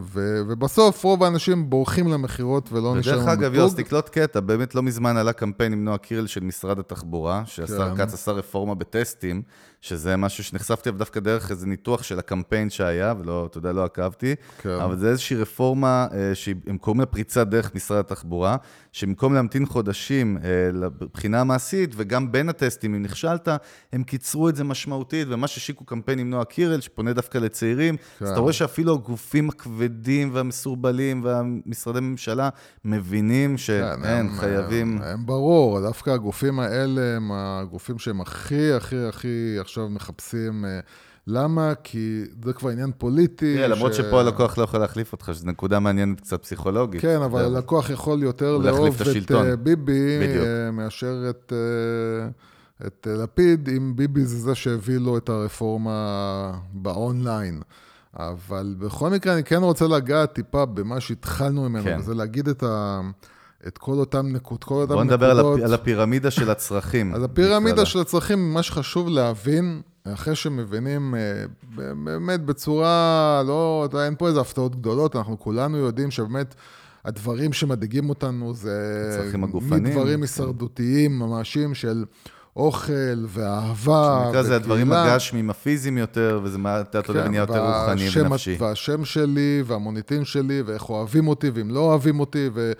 ו- ובסוף רוב האנשים בורחים למכירות ולא נשארים בדרך אגב, יוס, תקלוט קטע, באמת לא מזמן עלה קמפיין עם נועה קירל של משרד התחבורה, שהשר כן. כץ עשה רפורמה בטסטים, שזה משהו שנחשפתי אליו דווקא דרך איזה ניתוח של הקמפיין שהיה, ולא, אתה יודע, לא עקבתי, כן. אבל זה איזושהי רפורמה אה, שהם קוראים לה פריצת דרך משרד התחבורה, שבמקום להמתין חודשים אה, לבחינה המעשית, וגם בין הטסטים, אם נכשלת, הם קיצרו את זה משמעותית, וממש השיקו קמפיין עם נועה קירל, שפונה דווקא לצעירים, כן. אז אתה רואה שאפילו הגופים הכבדים והמסורבלים והמשרדי ממשלה מבינים שאין, כן, חייבים... הם, הם ברור, דווקא הגופים האלה הם הגופים שהם הכי, הכי, הכי עכשיו מחפשים... אה, למה? כי זה כבר עניין פוליטי. תראה, למרות שפה הלקוח לא יכול להחליף אותך, שזו נקודה מעניינת קצת פסיכולוגית. כן, אבל הלקוח יכול יותר לאהוב את אה, ביבי, אה, מאשר את... את לפיד, אם ביבי זה זה שהביא לו את הרפורמה באונליין. אבל בכל מקרה, אני כן רוצה לגעת טיפה במה שהתחלנו ממנו, כן. וזה להגיד את ה... את כל אותם נקודות, כל אותם בוא נדבר נקודות. על, הפירמידה של הצרכים. אז הפירמידה של הצרכים, מה שחשוב להבין, אחרי שמבינים אה, באמת בצורה, לא, אין פה איזה הפתעות גדולות, אנחנו כולנו יודעים שבאמת הדברים שמדאיגים אותנו זה... הצרכים הגופניים. מדברים הישרדותיים ממשים של... אוכל ואהבה וקהילה. זה הדברים הגשמיים, הפיזיים יותר, וזה מה אתה יודע, כן, נהיה יותר רוחני ונפשי. והשם שלי, והמוניטין שלי, ואיך אוהבים אותי, ואם לא אוהבים אותי, ו...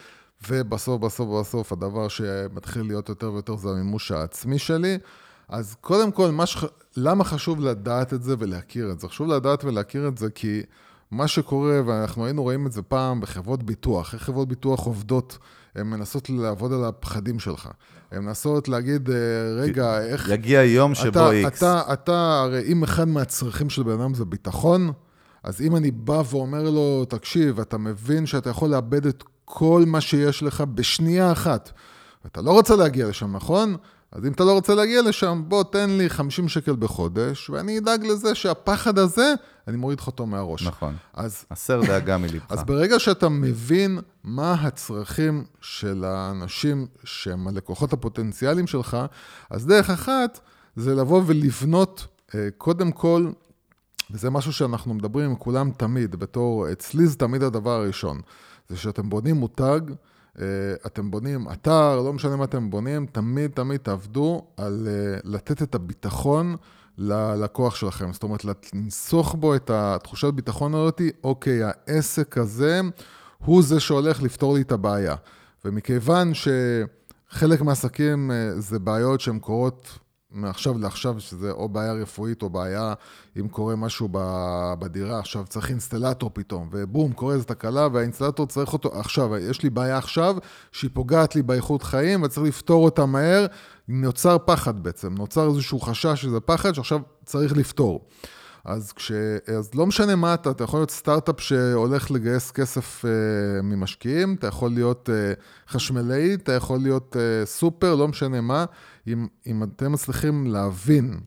ובסוף, בסוף, בסוף, הדבר שמתחיל להיות יותר ויותר זה המימוש העצמי שלי. אז קודם כל, ש... למה חשוב לדעת את זה ולהכיר את זה? חשוב לדעת ולהכיר את זה כי מה שקורה, ואנחנו היינו רואים את זה פעם בחברות ביטוח, איך חברות ביטוח עובדות, הן מנסות לעבוד על הפחדים שלך. הן מנסות להגיד, אה, רגע, איך... יגיע יום שבו איקס. אתה, אתה, אתה, הרי אם אחד מהצרכים של בן אדם זה ביטחון, אז אם אני בא ואומר לו, תקשיב, אתה מבין שאתה יכול לאבד את כל מה שיש לך בשנייה אחת. אתה לא רוצה להגיע לשם, נכון? אז אם אתה לא רוצה להגיע לשם, בוא תן לי 50 שקל בחודש, ואני אדאג לזה שהפחד הזה, אני מוריד לך אותו מהראש. נכון. אז... הסר דאגה מלבך. אז ברגע שאתה מבין מה הצרכים של האנשים שהם הלקוחות הפוטנציאליים שלך, אז דרך אחת זה לבוא ולבנות, אה, קודם כל, וזה משהו שאנחנו מדברים עם כולם תמיד, בתור, אצלי זה תמיד הדבר הראשון. זה שאתם בונים מותג, אה, אתם בונים אתר, לא משנה מה אתם בונים, תמיד תמיד תעבדו על אה, לתת את הביטחון ללקוח שלכם. זאת אומרת, לנסוך בו את התחושת ביטחון הזאת, אוקיי, העסק הזה הוא זה שהולך לפתור לי את הבעיה. ומכיוון שחלק מהעסקים אה, זה בעיות שהן קורות מעכשיו לעכשיו, שזה או בעיה רפואית או בעיה, אם קורה משהו בדירה, עכשיו צריך אינסטלטור פתאום, ובום, קורה איזו תקלה, והאינסטלטור צריך אותו עכשיו, יש לי בעיה עכשיו, שהיא פוגעת לי באיכות חיים, וצריך לפתור אותה מהר, נוצר פחד בעצם, נוצר איזשהו חשש שזה פחד שעכשיו צריך לפתור. אז, כש, אז לא משנה מה אתה, אתה יכול להיות סטארט-אפ שהולך לגייס כסף uh, ממשקיעים, אתה יכול להיות uh, חשמלאי, אתה יכול להיות uh, סופר, לא משנה מה. אם, אם אתם מצליחים להבין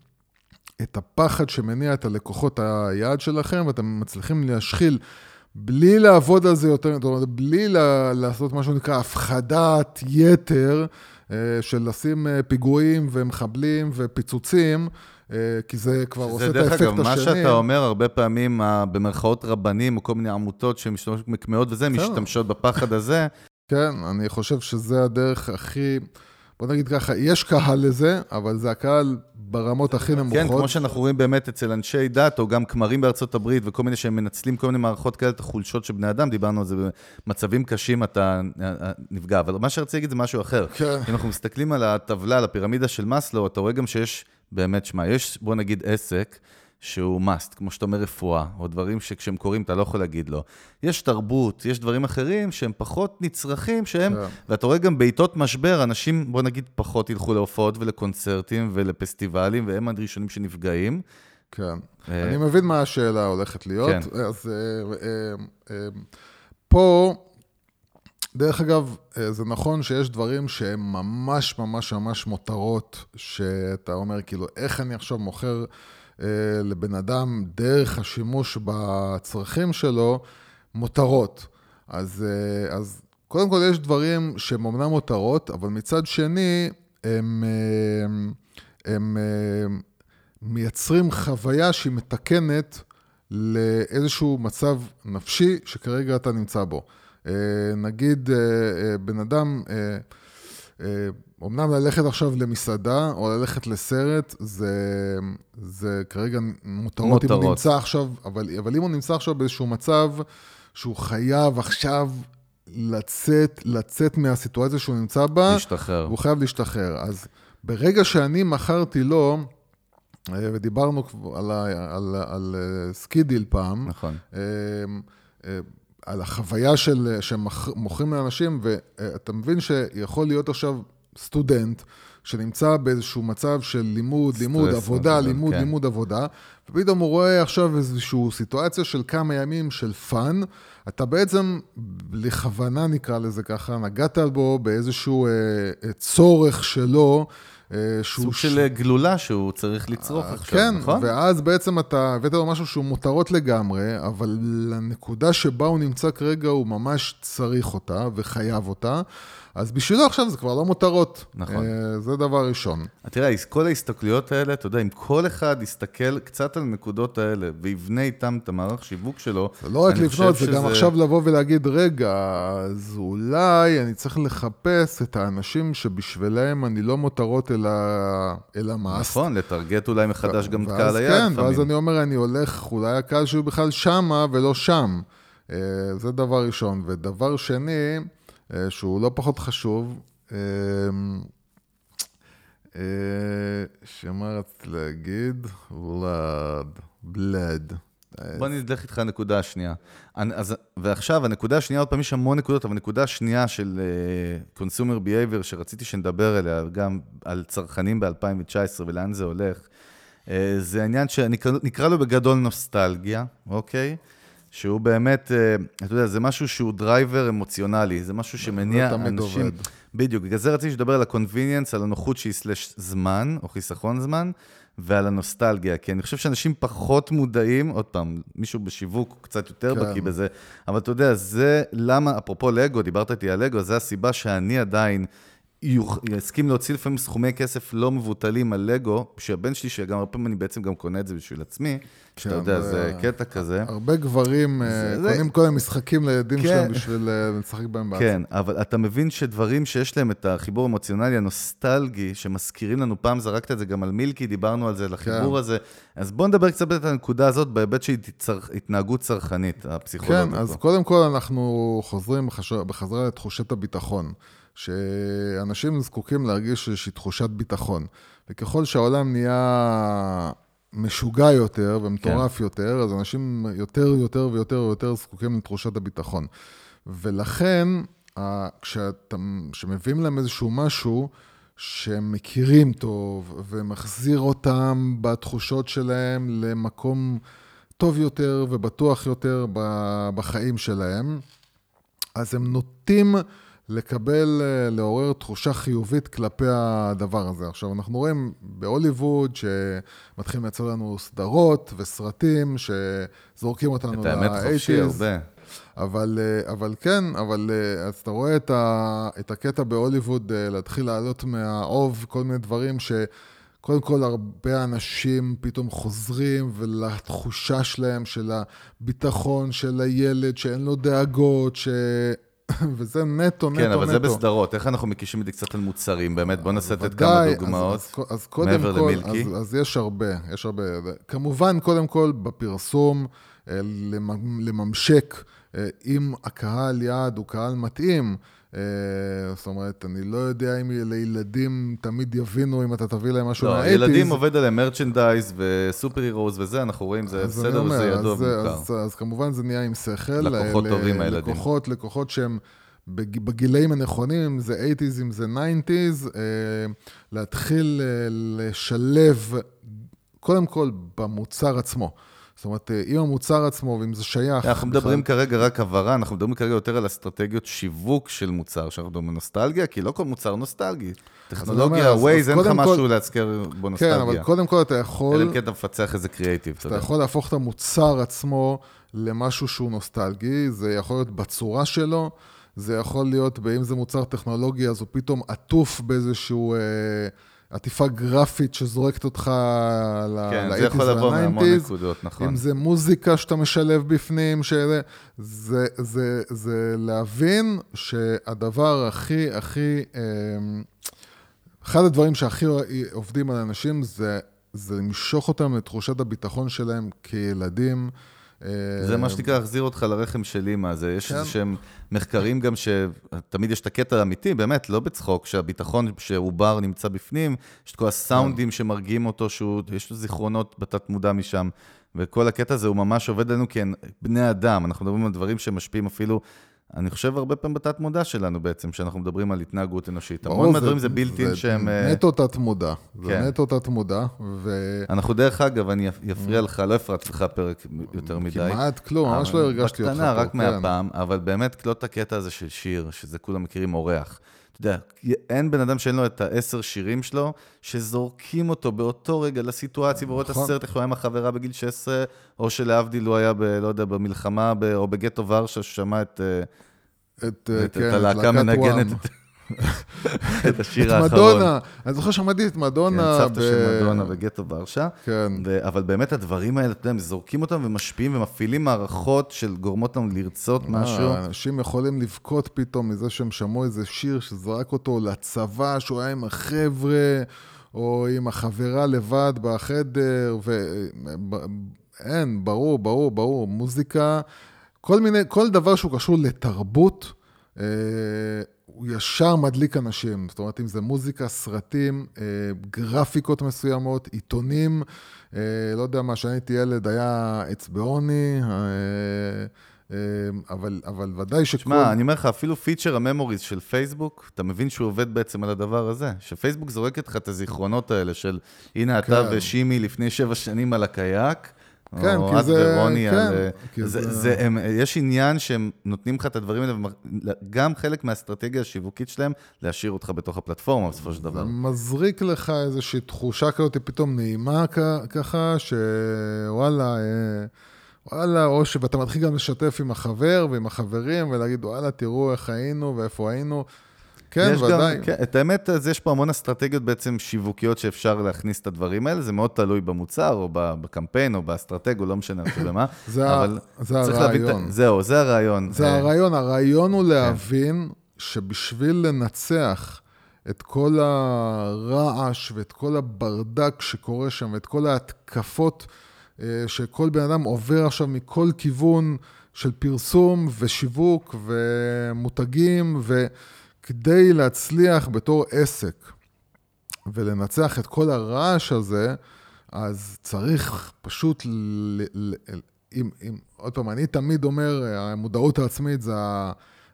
את הפחד שמניע את הלקוחות היעד שלכם, ואתם מצליחים להשחיל בלי לעבוד על זה יותר, זאת אומרת, בלי לעשות מה שנקרא הפחדת יתר, של לשים פיגועים ומחבלים ופיצוצים, אה, כי זה כבר עושה את האפקט השני. זה דרך אגב, מה שאתה אומר, הרבה פעמים, במרכאות רבנים, או כל מיני עמותות שמשתמשות מקמעות וזה, משתמשות בפחד הזה. כן, אני חושב שזה הדרך הכי... בוא נגיד ככה, יש קהל לזה, אבל זה הקהל ברמות הכי נמוכות. כן, כמו שאנחנו רואים באמת אצל אנשי דת, או גם כמרים בארצות הברית, וכל מיני שהם מנצלים כל מיני מערכות כאלה, את החולשות של בני אדם, דיברנו על זה, במצבים קשים אתה אה, אה, נפגע. אבל מה שרציתי להגיד זה משהו אחר. כן. אם אנחנו מסתכלים על הטבלה, על הפירמידה של מאסלו, אתה רואה גם שיש באמת, שמע, יש, בוא נגיד, עסק, שהוא must, כמו שאתה אומר רפואה, או דברים שכשהם קורים אתה לא יכול להגיד לא. יש תרבות, יש דברים אחרים שהם פחות נצרכים, שהם, כן. ואתה רואה גם בעיתות משבר, אנשים, בוא נגיד, פחות ילכו להופעות ולקונצרטים ולפסטיבלים, והם הראשונים שנפגעים. כן. אה, אני מבין מה השאלה הולכת להיות. כן. אז אה, אה, פה, דרך אגב, זה נכון שיש דברים שהם ממש ממש ממש מותרות, שאתה אומר, כאילו, איך אני עכשיו מוכר לבן אדם דרך השימוש בצרכים שלו, מותרות. אז, אה, אז קודם כל יש דברים שהם אומנם מותרות, אבל מצד שני, הם, אה, הם אה, מייצרים חוויה שהיא מתקנת לאיזשהו מצב נפשי שכרגע אתה נמצא בו. אה, נגיד, אה, אה, בן אדם, אה, אה, אמנם ללכת עכשיו למסעדה או ללכת לסרט, זה, זה כרגע מותרות, אם הוא מותרות. נמצא עכשיו, אבל, אבל אם הוא נמצא עכשיו באיזשהו מצב שהוא חייב עכשיו לצאת, לצאת מהסיטואציה שהוא נמצא בה, להשתחרר. הוא חייב להשתחרר. אז ברגע שאני מכרתי לו, אה, ודיברנו על, על, על אה, סקידיל פעם, נכון. אה, על החוויה של, שמוכרים לאנשים, ואתה מבין שיכול להיות עכשיו סטודנט שנמצא באיזשהו מצב של לימוד, לימוד, עבודה, לימוד, כן. לימוד, עבודה, ופתאום הוא רואה עכשיו איזושהי סיטואציה של כמה ימים של fun, אתה בעצם, לכוונה נקרא לזה ככה, נגעת בו באיזשהו אה, אה, צורך שלו, אה, שהוא... סוג של גלולה שהוא צריך לצרוך עכשיו, כן, נכון? ואז בעצם אתה הבאת לו משהו שהוא מותרות לגמרי, אבל לנקודה שבה הוא נמצא כרגע הוא ממש צריך אותה וחייב אותה, אז בשבילו עכשיו זה כבר לא מותרות. נכון. אה, זה דבר ראשון. תראה, כל ההסתכלויות האלה, אתה יודע, אם כל אחד יסתכל קצת על הנקודות האלה ויבנה איתם את המערך שיווק שלו, זה לא רק אני לבנות, חושב זה גם עכשיו לבוא ולהגיד, רגע, אז אולי אני צריך לחפש את האנשים שבשבילם אני לא מותרות אלא, אלא מאסט. נכון, לטרגט אולי מחדש גם את קהל היעד כן, לפעמים. ואז אני אומר, אני הולך, אולי הקהל שהוא בכלל שמה ולא שם. אה, זה דבר ראשון. ודבר שני, אה, שהוא לא פחות חשוב, אה, אה, שמה רציתי להגיד? בלד, בלד. בוא נלך איתך לנקודה השנייה. אז, ועכשיו, הנקודה השנייה, עוד פעם, יש המון נקודות, אבל הנקודה השנייה של uh, Consumer Behavior, שרציתי שנדבר עליה, גם על צרכנים ב-2019 ולאן זה הולך, uh, זה העניין שנקרא לו בגדול נוסטלגיה, אוקיי? שהוא באמת, uh, אתה יודע, זה משהו שהוא driver אמוציונלי, זה משהו שמניע זה תמיד אנשים... עובד. בדיוק, בגלל זה רציתי לדבר על ה-convenience, על הנוחות שהיא slash זמן, או חיסכון זמן, ועל הנוסטלגיה, כי אני חושב שאנשים פחות מודעים, עוד פעם, מישהו בשיווק קצת יותר כן. בקיא בזה, אבל אתה יודע, זה למה, אפרופו לגו, דיברת איתי על לגו, זה הסיבה שאני עדיין אסכים להוציא לפעמים סכומי כסף לא מבוטלים על לגו, שהבן שלי, שגם הרבה פעמים אני בעצם גם קונה את זה בשביל עצמי, כן, יודע, זה- זה קטע כזה. הרבה גברים אה, זה- קונים כל מיני משחקים לילדים כן. שלהם בשביל אה, לשחק בהם בעצמם. כן, אבל אתה מבין שדברים שיש להם את החיבור האמוציונלי הנוסטלגי, שמזכירים לנו, פעם זרקת את זה גם על מילקי, דיברנו על זה, על החיבור כן. הזה. אז בוא נדבר קצת על הנקודה הזאת בהיבט של התנהגות צרכנית, הפסיכולוגית. כן, אז. קודם כל אנחנו חוזרים בחזרה לתחושת הביטחון. שאנשים זקוקים להרגיש איזושהי תחושת ביטחון. וככל שהעולם נהיה משוגע יותר ומטורף כן. יותר, אז אנשים יותר, יותר ויותר ויותר זקוקים לתחושת הביטחון. ולכן, כשמביאים להם איזשהו משהו, שהם מכירים טוב, ומחזיר אותם בתחושות שלהם למקום טוב יותר ובטוח יותר בחיים שלהם, אז הם נוטים לקבל, אה, לעורר תחושה חיובית כלפי הדבר הזה. עכשיו, אנחנו רואים בהוליווד שמתחילים לייצר לנו סדרות וסרטים שזורקים אותנו את האמת חופשי הרבה. אבל, אה, אבל כן, אבל אה, אז אתה רואה את, ה, את הקטע בהוליווד להתחיל לעלות מהאוב כל מיני דברים ש... קודם כל, הרבה אנשים פתאום חוזרים ולתחושה שלהם, של הביטחון של הילד, שאין לו דאגות, ש... וזה נטו, נטו, כן, אבל נטו. זה בסדרות. איך אנחנו מקישים את זה קצת על מוצרים? באמת, בוא נעשה את כמה דוגמאות. אז, אז, אז קודם מעבר כל, למילקי. אז, אז יש הרבה, יש הרבה. כמובן, קודם כל, בפרסום, אה, למ- לממשק אם הקהל יעד הוא קהל מתאים, אה, זאת אומרת, אני לא יודע אם לילדים תמיד יבינו אם אתה תביא להם משהו מהאייטיז. לא, ילדים עובד עליהם מרצ'נדייז וסופר הירוז וזה, אנחנו רואים, זה בסדר וזה ידוע ומוכר. אז, כמובן זה נהיה עם שכל. לקוחות טובים, הילדים. לקוחות, לקוחות שהם... בגילאים הנכונים, אם זה 80's, אם זה 90's, אה, להתחיל לשלב, קודם כל במוצר עצמו. זאת אומרת, אם אה, המוצר עצמו, ואם זה שייך... אנחנו מדברים כרגע רק הבהרה, אנחנו מדברים כרגע יותר על אסטרטגיות שיווק של מוצר, שאנחנו מדברים נוסטלגיה, כי לא כל מוצר נוסטלגי. טכנולוגיה, ווייז, אין לך משהו להזכיר בו נוסטלגיה. כן, אבל קודם כל אתה יכול... אלא אם כן אתה מפצח איזה קריאייטיב, אתה יודע. אתה יכול להפוך את המוצר עצמו למשהו שהוא נוסטלגי, זה יכול להיות בצורה שלו, זה יכול להיות, אם זה מוצר טכנולוגי, אז הוא פתאום עטוף באיזשהו... אה, עטיפה גרפית שזורקת אותך ל-80's כן, זה יכול לבוא מהמון נקודות, נכון. אם זה מוזיקה שאתה משלב בפנים, שזה, זה, זה, זה להבין שהדבר הכי, הכי, אמ, אחד הדברים שהכי עובדים על אנשים זה, זה למשוך אותם לתחושת הביטחון שלהם כילדים. זה מה שנקרא להחזיר אותך לרחם של אימא. זה, יש כן. איזה שהם מחקרים גם שתמיד יש את הקטע האמיתי, באמת, לא בצחוק, שהביטחון שעובר נמצא בפנים, יש את כל הסאונדים. שמרגיעים אותו, שיש לו זיכרונות בתת-מודע משם. וכל הקטע הזה הוא ממש עובד לנו כבני אדם. אנחנו מדברים על דברים שמשפיעים אפילו אני חושב הרבה פעמים בתת מודע שלנו בעצם, שאנחנו מדברים על התנהגות אנושית. המון מהדברים זה בילטין שהם... אה, נטו תת מודע. זה כן. נטו תת מודע, ו... אנחנו דרך אגב, אני אפריע לך, לא הפרעתי לך פרק יותר מדי. כמעט כלום, ממש לא הרגשתי אותך. בקטנה, רק מהפעם, אבל באמת קלוט את הקטע הזה של שיר, שזה כולם מכירים אורח. אתה יודע, אין בן אדם שאין לו את העשר שירים שלו, שזורקים אותו באותו רגע לסיטואציה, ורואה את נכון. הסרט, איך הוא היה עם החברה בגיל 16, או שלהבדיל הוא היה, ב, לא יודע, במלחמה, ב, או בגטו ורשה, ששמע את... אה, את, את, כן, את הלהקה מנגנת את השיר האחרון. את מדונה, אני זוכר שמעתי את מדונה. כן, סבתא של מדונה בגטו ורשה. כן. אבל באמת הדברים האלה, אתה יודע, הם זורקים אותם ומשפיעים ומפעילים מערכות של גורמות לנו לרצות משהו. אנשים יכולים לבכות פתאום מזה שהם שמעו איזה שיר שזרק אותו לצבא, שהוא היה עם החבר'ה, או עם החברה לבד בחדר, ואין, ברור, ברור, ברור, מוזיקה. כל מיני, כל דבר שהוא קשור לתרבות, אה, הוא ישר מדליק אנשים. זאת אומרת, אם זה מוזיקה, סרטים, אה, גרפיקות מסוימות, עיתונים, אה, לא יודע מה, כשאני הייתי ילד היה אצבעוני, אה, אבל, אבל ודאי שכל... שמע, אני אומר לך, אפילו פיצ'ר הממוריז של פייסבוק, אתה מבין שהוא עובד בעצם על הדבר הזה. שפייסבוק זורקת לך את הזיכרונות האלה של, הנה אתה כן. ושימי לפני שבע שנים על הקייק, כן, כי זה... ורוני, כן, על, כי זה... זה, זה הם, יש עניין שהם נותנים לך את הדברים האלה, גם חלק מהאסטרטגיה השיווקית שלהם, להשאיר אותך בתוך הפלטפורמה בסופו של דבר. מזריק לך איזושהי תחושה כזאת פתאום נעימה ככה, שוואלה... אה, וואלה, או שאתה מתחיל גם לשתף עם החבר ועם החברים ולהגיד, וואלה, תראו איך היינו ואיפה היינו. כן, ודאי. גם, כן, את האמת, אז יש פה המון אסטרטגיות בעצם שיווקיות שאפשר להכניס את הדברים האלה, זה מאוד תלוי במוצר, או בקמפיין, או באסטרטג, או לא משנה במה. זה, אבל זה הרעיון. להביא, זהו, זה הרעיון. זה הרעיון, הרעיון הוא כן. להבין שבשביל לנצח את כל הרעש ואת כל הברדק שקורה שם, ואת כל ההתקפות אה, שכל בן אדם עובר עכשיו מכל כיוון של פרסום ושיווק ומותגים, ו... כדי להצליח בתור עסק ולנצח את כל הרעש הזה, אז צריך פשוט, ל, ל, אם, אם, עוד פעם, אני תמיד אומר, המודעות העצמית זה ה...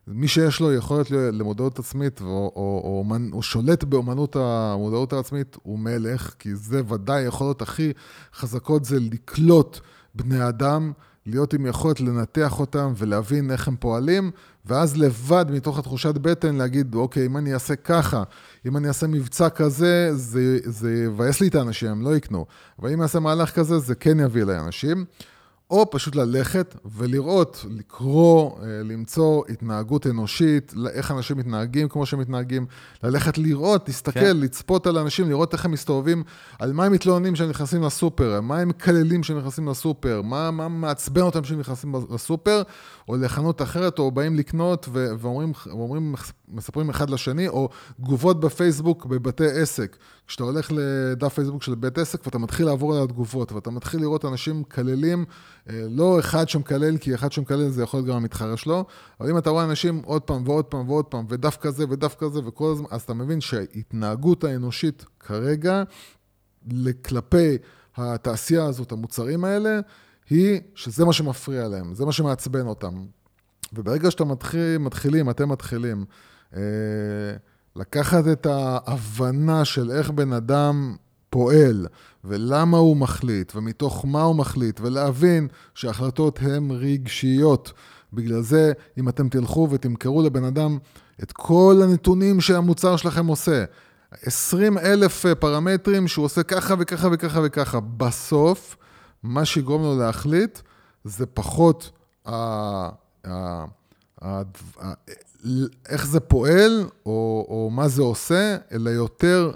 מי שיש לו יכולת למודעות עצמית, או, או, או, או, או שולט באמנות המודעות העצמית, הוא מלך, כי זה ודאי יכולות הכי חזקות, זה לקלוט בני אדם, להיות עם יכולת לנתח אותם ולהבין איך הם פועלים, ואז לבד, מתוך התחושת בטן, להגיד, אוקיי, אם אני אעשה ככה, אם אני אעשה מבצע כזה, זה יבאס לי את האנשים, הם לא יקנו. אבל אם אני אעשה מהלך כזה, זה כן יביא אליי אנשים. או פשוט ללכת ולראות, לקרוא, אה, למצוא התנהגות אנושית, איך אנשים מתנהגים כמו שהם מתנהגים, ללכת לראות, להסתכל, כן. לצפות על אנשים, לראות איך הם מסתובבים, על מה הם מתלוננים כשהם נכנסים לסופר, מה הם מקללים כשהם נכנסים לסופר, מה, מה מעצבן אותם כשהם נכנסים לסופר, או לחנות אחרת, או באים לקנות ו- ואומרים, ואומרים, מספרים אחד לשני, או תגובות בפייסבוק בבתי עסק. כשאתה הולך לדף פייסבוק של בית עסק ואתה מתחיל לעבור על התגובות, ואתה מתחיל לראות אנשים מקללים לא אחד שמקלל, כי אחד שמקלל זה יכול להיות גם המתחרה שלו, אבל אם אתה רואה אנשים עוד פעם ועוד פעם ועוד פעם, ודווקא זה ודווקא זה וכל הזמן, אז אתה מבין שההתנהגות האנושית כרגע, כלפי התעשייה הזאת, המוצרים האלה, היא שזה מה שמפריע להם, זה מה שמעצבן אותם. וברגע שאתם מתחיל, מתחילים, אתם מתחילים, אה, לקחת את ההבנה של איך בן אדם פועל, ולמה הוא מחליט, ומתוך מה הוא מחליט, ולהבין שההחלטות הן רגשיות. בגלל זה, אם אתם תלכו ותמכרו לבן אדם את כל הנתונים שהמוצר שלכם עושה, 20 אלף פרמטרים שהוא עושה ככה וככה וככה וככה, בסוף, מה שיגרום לו להחליט זה פחות ה... ה... ה... ה... איך זה פועל, או, או מה זה עושה, אלא יותר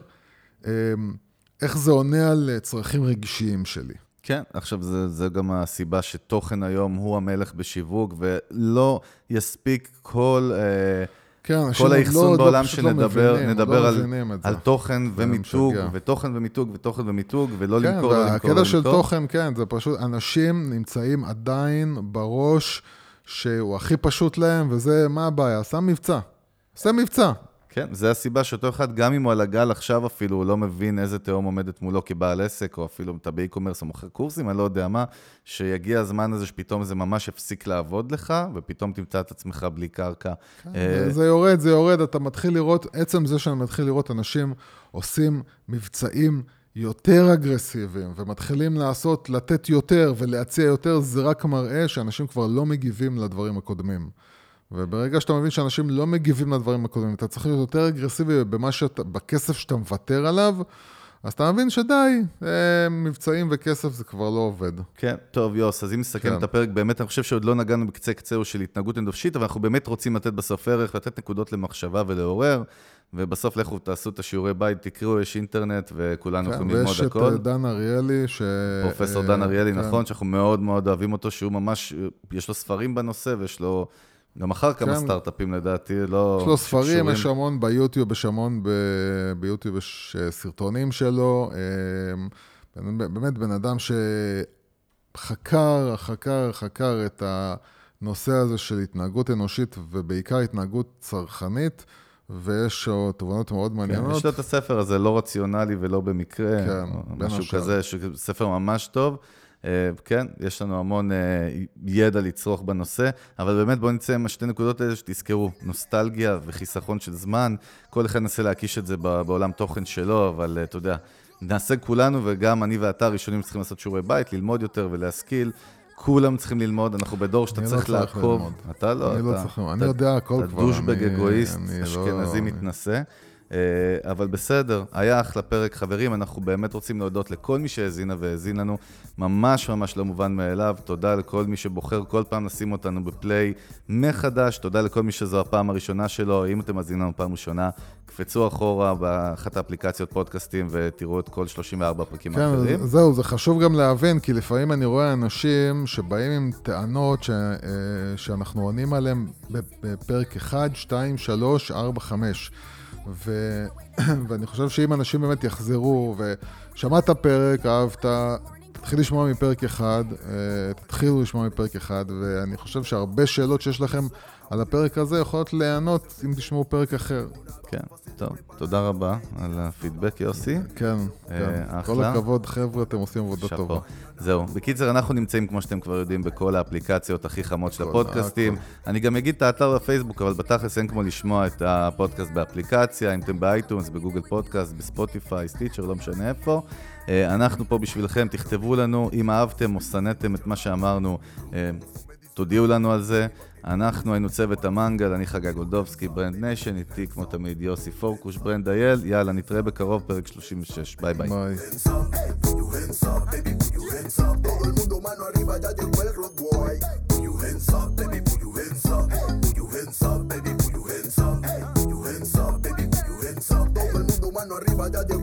אמ, איך זה עונה על צרכים רגשיים שלי. כן, עכשיו זה, זה גם הסיבה שתוכן היום הוא המלך בשיווק, ולא יספיק כל... אה, כן, כל האחסון לא, בעולם לא שנדבר לא נדבר לא על, על תוכן ומיתוג, ותוכן ומיתוג, ותוכן ומיתוג, ולא כן, למכור, לא למכור, לא. הקטע של תוכן, כן, זה פשוט, אנשים נמצאים עדיין בראש שהוא הכי פשוט להם, וזה, מה הבעיה? שם מבצע. עושה מבצע. כן, זה הסיבה שאותו אחד, גם אם הוא על הגל עכשיו אפילו, הוא לא מבין איזה תהום עומדת מולו כבעל עסק, או אפילו אתה באי-קומרס או מוכר קורסים, אני לא יודע מה, שיגיע הזמן הזה שפתאום זה ממש יפסיק לעבוד לך, ופתאום תמצא את עצמך בלי קרקע. כן, אה... זה יורד, זה יורד, אתה מתחיל לראות, עצם זה שאני מתחיל לראות אנשים עושים מבצעים יותר אגרסיביים, ומתחילים לעשות, לתת יותר ולהציע יותר, זה רק מראה שאנשים כבר לא מגיבים לדברים הקודמים. וברגע שאתה מבין שאנשים לא מגיבים לדברים הקודמים, אתה צריך להיות יותר אגרסיבי במה שאתה, בכסף שאתה מוותר עליו, אז אתה מבין שדי, אה, מבצעים וכסף זה כבר לא עובד. כן, טוב, יוס, אז אם נסכם כן. את הפרק, באמת אני חושב שעוד לא נגענו בקצה קצהו של התנהגות אנושית, אבל אנחנו באמת רוצים לתת בסוף ערך, לתת נקודות למחשבה ולעורר, ובסוף לכו תעשו את השיעורי בית, תקראו, יש אינטרנט, וכולנו כן, יכולים ללמוד הכל. ויש את דן אריאלי, ש... פרופסור דן אריאלי, כן. נכון, שאנחנו מאוד מאוד אוהבים אותו, שהוא ממש, יש לו ספרים בנושא, ויש לו... גם אחר כמה כן. סטארט-אפים לדעתי, לא... יש לו ספרים. יש המון ביוטיוב, יש המון ב... ביוטיוב, יש אה, סרטונים שלו. אה, באמת בן אדם שחקר, חקר, חקר את הנושא הזה של התנהגות אנושית, ובעיקר התנהגות צרכנית. ויש לו תובנות מאוד מעניינות. כן, יש לו את הספר הזה, לא רציונלי ולא במקרה, כן, משהו כזה, ספר ממש טוב. אה, כן, יש לנו המון אה, ידע לצרוך בנושא, אבל באמת בואו נצא עם השתי נקודות האלה שתזכרו, נוסטלגיה וחיסכון של זמן, כל אחד ננסה להקיש את זה בעולם תוכן שלו, אבל אה, אתה יודע, נעשה כולנו, וגם אני ואתה הראשונים צריכים לעשות שיעורי בית, ללמוד יותר ולהשכיל. כולם צריכים ללמוד, אנחנו בדור שאתה צריך לא לעקוב. אתה לא, אני לא צריך ללמוד, אני יודע הכל כבר. אתה דושבג אגואיסט, לא- אשכנזי מתנשא. אה, אבל בסדר, היה אחלה פרק. חברים, אנחנו באמת רוצים להודות לכל מי שהאזינה והאזין לנו. ממש ממש לא מובן מאליו. תודה לכל מי שבוחר כל פעם לשים אותנו בפליי מחדש. תודה לכל מי שזו הפעם הראשונה שלו. אם אתם מאזינים לנו פעם ראשונה, קפצו אחורה באחת האפליקציות פודקאסטים ותראו את כל 34 הפרקים כן, האחרים. כן, זהו, זה חשוב גם להבין, כי לפעמים אני רואה אנשים שבאים עם טענות ש... אה, שאנחנו עונים עליהן בפרק 1, 2, 3, 4, 5. ו... ואני חושב שאם אנשים באמת יחזרו, ושמעת פרק, אהבת, תתחיל לשמוע מפרק אחד, אה, תתחילו לשמוע מפרק אחד, ואני חושב שהרבה שאלות שיש לכם על הפרק הזה יכולות להיענות אם תשמעו פרק אחר. כן, טוב, תודה רבה על הפידבק, יוסי. כן, אה, כן. אחלה. כל הכבוד, חבר'ה, אתם עושים עבודה. טובה. זהו. בקיצר, אנחנו נמצאים, כמו שאתם כבר יודעים, בכל האפליקציות הכי חמות של הפודקאסטים. אני גם אגיד את האתר בפייסבוק, אבל בתכלס אין כמו לשמוע את הפודקאסט באפליקציה, אם אתם ב iTunes, ב Google Podcast, בספוטיפיי, Stitcher, לא משנה איפה. אה, אנחנו פה בשבילכם, תכתבו לנו אם אהבתם או שנאתם את מה שאמרנו, אה, תודיעו לנו על זה. אנחנו היינו צוות המנגל, אני חגג גולדובסקי, Brand Nation, איתי כמו תמיד יוסי פורקוש, ברנד אייל, יאללה, נתראה בקרוב, פרק 36, ביי ביי. ביי. arriba, ya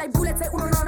like bullets, say uno no